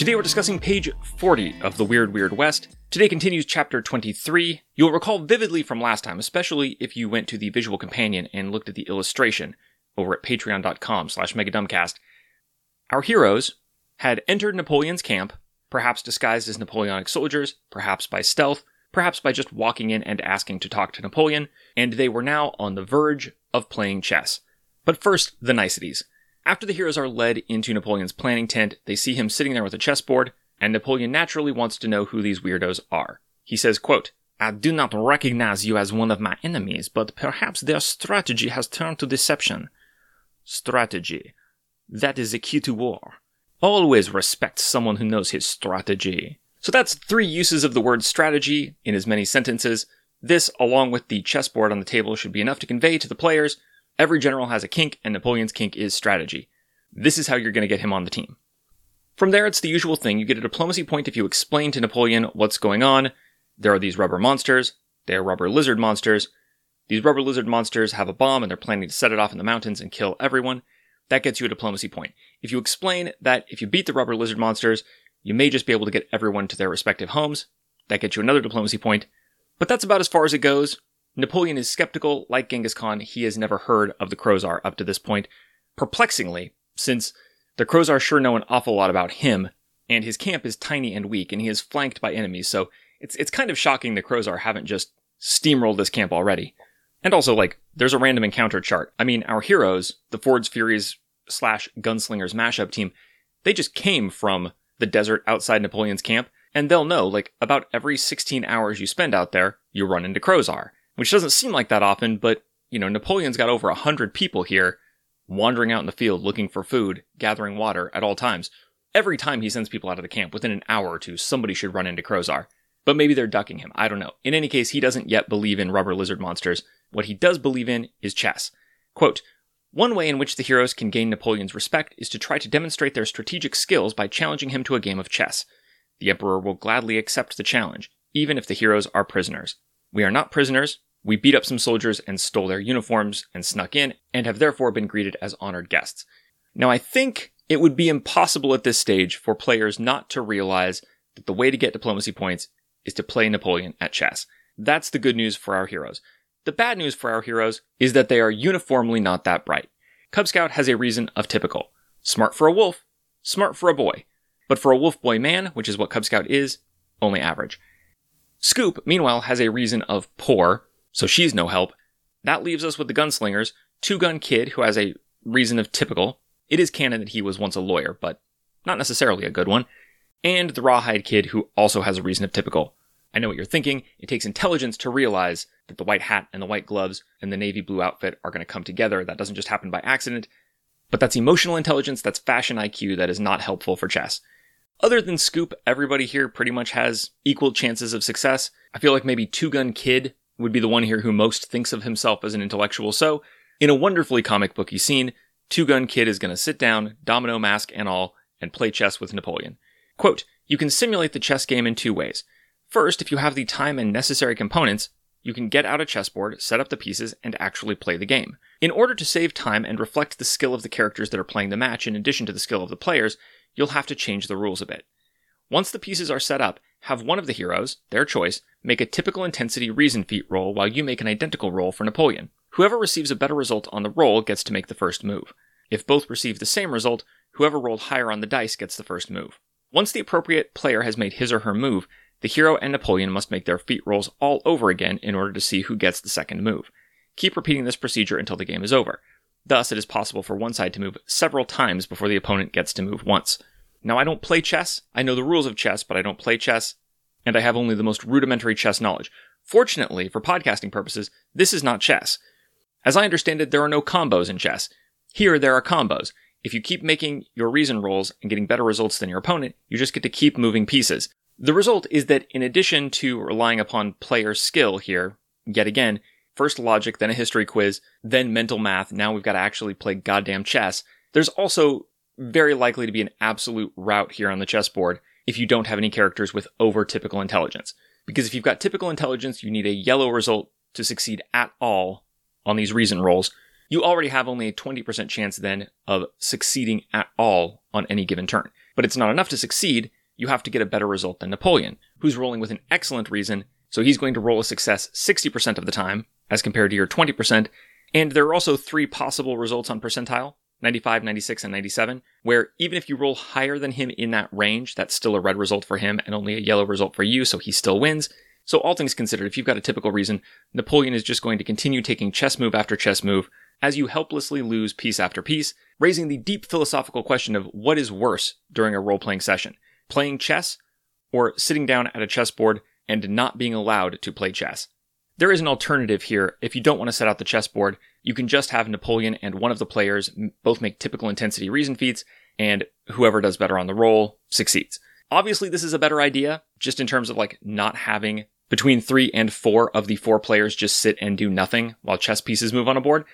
Today we're discussing page 40 of The Weird Weird West. Today continues chapter 23. You'll recall vividly from last time, especially if you went to the visual companion and looked at the illustration over at patreon.com slash megadumbcast. Our heroes had entered Napoleon's camp, perhaps disguised as Napoleonic soldiers, perhaps by stealth, perhaps by just walking in and asking to talk to Napoleon, and they were now on the verge of playing chess. But first, the niceties. After the heroes are led into Napoleon's planning tent, they see him sitting there with a chessboard, and Napoleon naturally wants to know who these weirdos are. He says, quote, I do not recognize you as one of my enemies, but perhaps their strategy has turned to deception. Strategy. That is the key to war. Always respect someone who knows his strategy. So that's three uses of the word strategy in as many sentences. This, along with the chessboard on the table, should be enough to convey to the players Every general has a kink, and Napoleon's kink is strategy. This is how you're going to get him on the team. From there, it's the usual thing. You get a diplomacy point if you explain to Napoleon what's going on. There are these rubber monsters. They are rubber lizard monsters. These rubber lizard monsters have a bomb and they're planning to set it off in the mountains and kill everyone. That gets you a diplomacy point. If you explain that if you beat the rubber lizard monsters, you may just be able to get everyone to their respective homes, that gets you another diplomacy point. But that's about as far as it goes. Napoleon is skeptical, like Genghis Khan, he has never heard of the Crowsar up to this point. Perplexingly, since the Crowsar sure know an awful lot about him, and his camp is tiny and weak, and he is flanked by enemies, so it's it's kind of shocking the Crowsar haven't just steamrolled this camp already. And also, like, there's a random encounter chart. I mean, our heroes, the Ford's Furies slash Gunslingers mashup team, they just came from the desert outside Napoleon's camp, and they'll know, like, about every 16 hours you spend out there, you run into Crowsar which doesn't seem like that often, but you know, Napoleon's got over a hundred people here wandering out in the field looking for food, gathering water at all times. Every time he sends people out of the camp, within an hour or two, somebody should run into Crowsar. But maybe they're ducking him. I don't know. In any case, he doesn't yet believe in rubber lizard monsters. What he does believe in is chess. Quote, one way in which the heroes can gain Napoleon's respect is to try to demonstrate their strategic skills by challenging him to a game of chess. The Emperor will gladly accept the challenge, even if the heroes are prisoners. We are not prisoners, we beat up some soldiers and stole their uniforms and snuck in, and have therefore been greeted as honored guests. Now, I think it would be impossible at this stage for players not to realize that the way to get diplomacy points is to play Napoleon at chess. That's the good news for our heroes. The bad news for our heroes is that they are uniformly not that bright. Cub Scout has a reason of typical. Smart for a wolf, smart for a boy. But for a wolf boy man, which is what Cub Scout is, only average. Scoop, meanwhile, has a reason of poor, so she's no help. That leaves us with the gunslingers, Two Gun Kid, who has a reason of typical. It is canon that he was once a lawyer, but not necessarily a good one. And the Rawhide Kid, who also has a reason of typical. I know what you're thinking. It takes intelligence to realize that the white hat and the white gloves and the navy blue outfit are going to come together. That doesn't just happen by accident. But that's emotional intelligence, that's fashion IQ, that is not helpful for chess. Other than Scoop, everybody here pretty much has equal chances of success. I feel like maybe Two Gun Kid would be the one here who most thinks of himself as an intellectual. So, in a wonderfully comic booky scene, Two Gun Kid is going to sit down, domino mask and all, and play chess with Napoleon. Quote, you can simulate the chess game in two ways. First, if you have the time and necessary components, you can get out a chessboard, set up the pieces, and actually play the game. In order to save time and reflect the skill of the characters that are playing the match in addition to the skill of the players, you'll have to change the rules a bit. Once the pieces are set up, have one of the heroes, their choice, make a typical intensity reason feat roll while you make an identical roll for Napoleon. Whoever receives a better result on the roll gets to make the first move. If both receive the same result, whoever rolled higher on the dice gets the first move. Once the appropriate player has made his or her move, the hero and Napoleon must make their feat rolls all over again in order to see who gets the second move. Keep repeating this procedure until the game is over. Thus, it is possible for one side to move several times before the opponent gets to move once. Now, I don't play chess. I know the rules of chess, but I don't play chess and I have only the most rudimentary chess knowledge. Fortunately, for podcasting purposes, this is not chess. As I understand it, there are no combos in chess. Here, there are combos. If you keep making your reason rolls and getting better results than your opponent, you just get to keep moving pieces. The result is that in addition to relying upon player skill here, yet again, first logic, then a history quiz, then mental math, now we've got to actually play goddamn chess. There's also very likely to be an absolute rout here on the chessboard if you don't have any characters with over typical intelligence. Because if you've got typical intelligence, you need a yellow result to succeed at all on these reason rolls. You already have only a 20% chance then of succeeding at all on any given turn. But it's not enough to succeed. You have to get a better result than Napoleon, who's rolling with an excellent reason. So he's going to roll a success 60% of the time as compared to your 20%. And there are also three possible results on percentile 95, 96, and 97, where even if you roll higher than him in that range, that's still a red result for him and only a yellow result for you, so he still wins. So, all things considered, if you've got a typical reason, Napoleon is just going to continue taking chess move after chess move as you helplessly lose piece after piece, raising the deep philosophical question of what is worse during a role playing session playing chess or sitting down at a chessboard and not being allowed to play chess. There is an alternative here. If you don't want to set out the chessboard, you can just have Napoleon and one of the players both make typical intensity reason feats, and whoever does better on the roll succeeds. Obviously, this is a better idea, just in terms of like not having between three and four of the four players just sit and do nothing while chess pieces move on a board.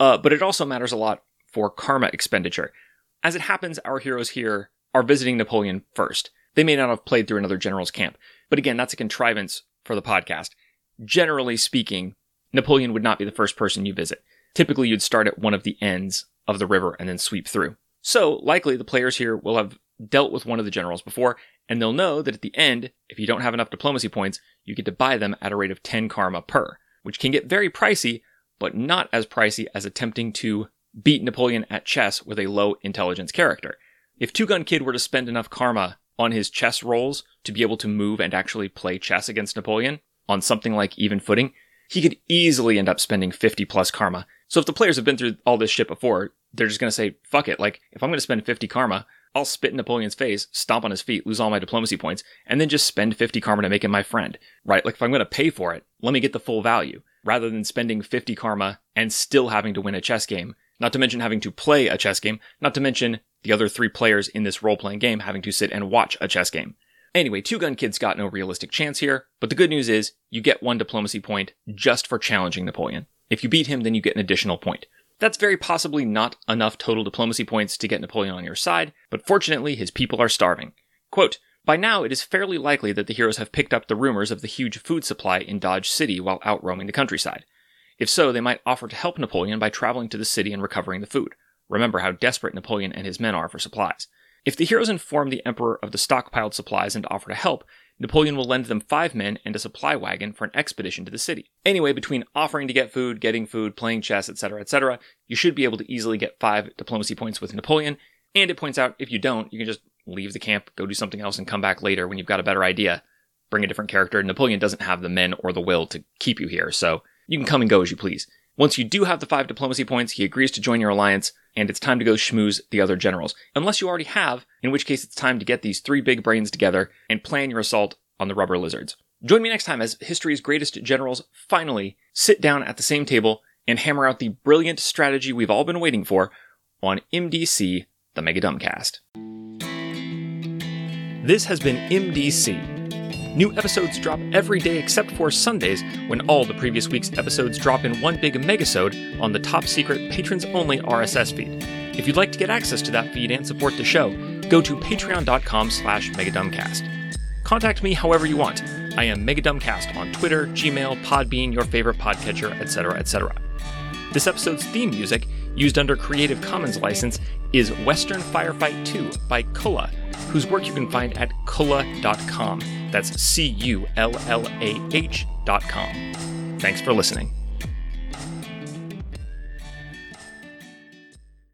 Uh, but it also matters a lot for karma expenditure. As it happens, our heroes here are visiting Napoleon first. They may not have played through another general's camp, but again, that's a contrivance for the podcast generally speaking, Napoleon would not be the first person you visit. Typically, you'd start at one of the ends of the river and then sweep through. So, likely the players here will have dealt with one of the generals before, and they'll know that at the end, if you don't have enough diplomacy points, you get to buy them at a rate of 10 karma per, which can get very pricey, but not as pricey as attempting to beat Napoleon at chess with a low intelligence character. If Two Gun Kid were to spend enough karma on his chess rolls to be able to move and actually play chess against Napoleon, on something like even footing, he could easily end up spending 50 plus karma. So if the players have been through all this shit before, they're just going to say, fuck it. Like, if I'm going to spend 50 karma, I'll spit in Napoleon's face, stomp on his feet, lose all my diplomacy points, and then just spend 50 karma to make him my friend, right? Like, if I'm going to pay for it, let me get the full value, rather than spending 50 karma and still having to win a chess game, not to mention having to play a chess game, not to mention the other three players in this role playing game having to sit and watch a chess game. Anyway, Two Gun Kid's got no realistic chance here, but the good news is you get one diplomacy point just for challenging Napoleon. If you beat him, then you get an additional point. That's very possibly not enough total diplomacy points to get Napoleon on your side, but fortunately his people are starving. Quote, by now, it is fairly likely that the heroes have picked up the rumors of the huge food supply in Dodge City while out roaming the countryside. If so, they might offer to help Napoleon by traveling to the city and recovering the food. Remember how desperate Napoleon and his men are for supplies. If the heroes inform the Emperor of the stockpiled supplies and offer to help, Napoleon will lend them five men and a supply wagon for an expedition to the city. Anyway, between offering to get food, getting food, playing chess, etc., etc., you should be able to easily get five diplomacy points with Napoleon. And it points out if you don't, you can just leave the camp, go do something else, and come back later when you've got a better idea. Bring a different character. Napoleon doesn't have the men or the will to keep you here, so you can come and go as you please. Once you do have the five diplomacy points, he agrees to join your alliance, and it's time to go schmooze the other generals. Unless you already have, in which case it's time to get these three big brains together and plan your assault on the rubber lizards. Join me next time as history's greatest generals finally sit down at the same table and hammer out the brilliant strategy we've all been waiting for on MDC, the Mega Dumbcast. This has been MDC New episodes drop every day except for Sundays, when all the previous week's episodes drop in one big megasode on the top secret patrons only RSS feed. If you'd like to get access to that feed and support the show, go to patreon.com slash megadumbcast. Contact me however you want. I am Megadumbcast on Twitter, Gmail, Podbean, your favorite podcatcher, etc., etc. This episode's theme music, used under Creative Commons license, is Western Firefight 2 by Cullah, whose work you can find at cullah.com. That's C U L L A H.com. Thanks for listening.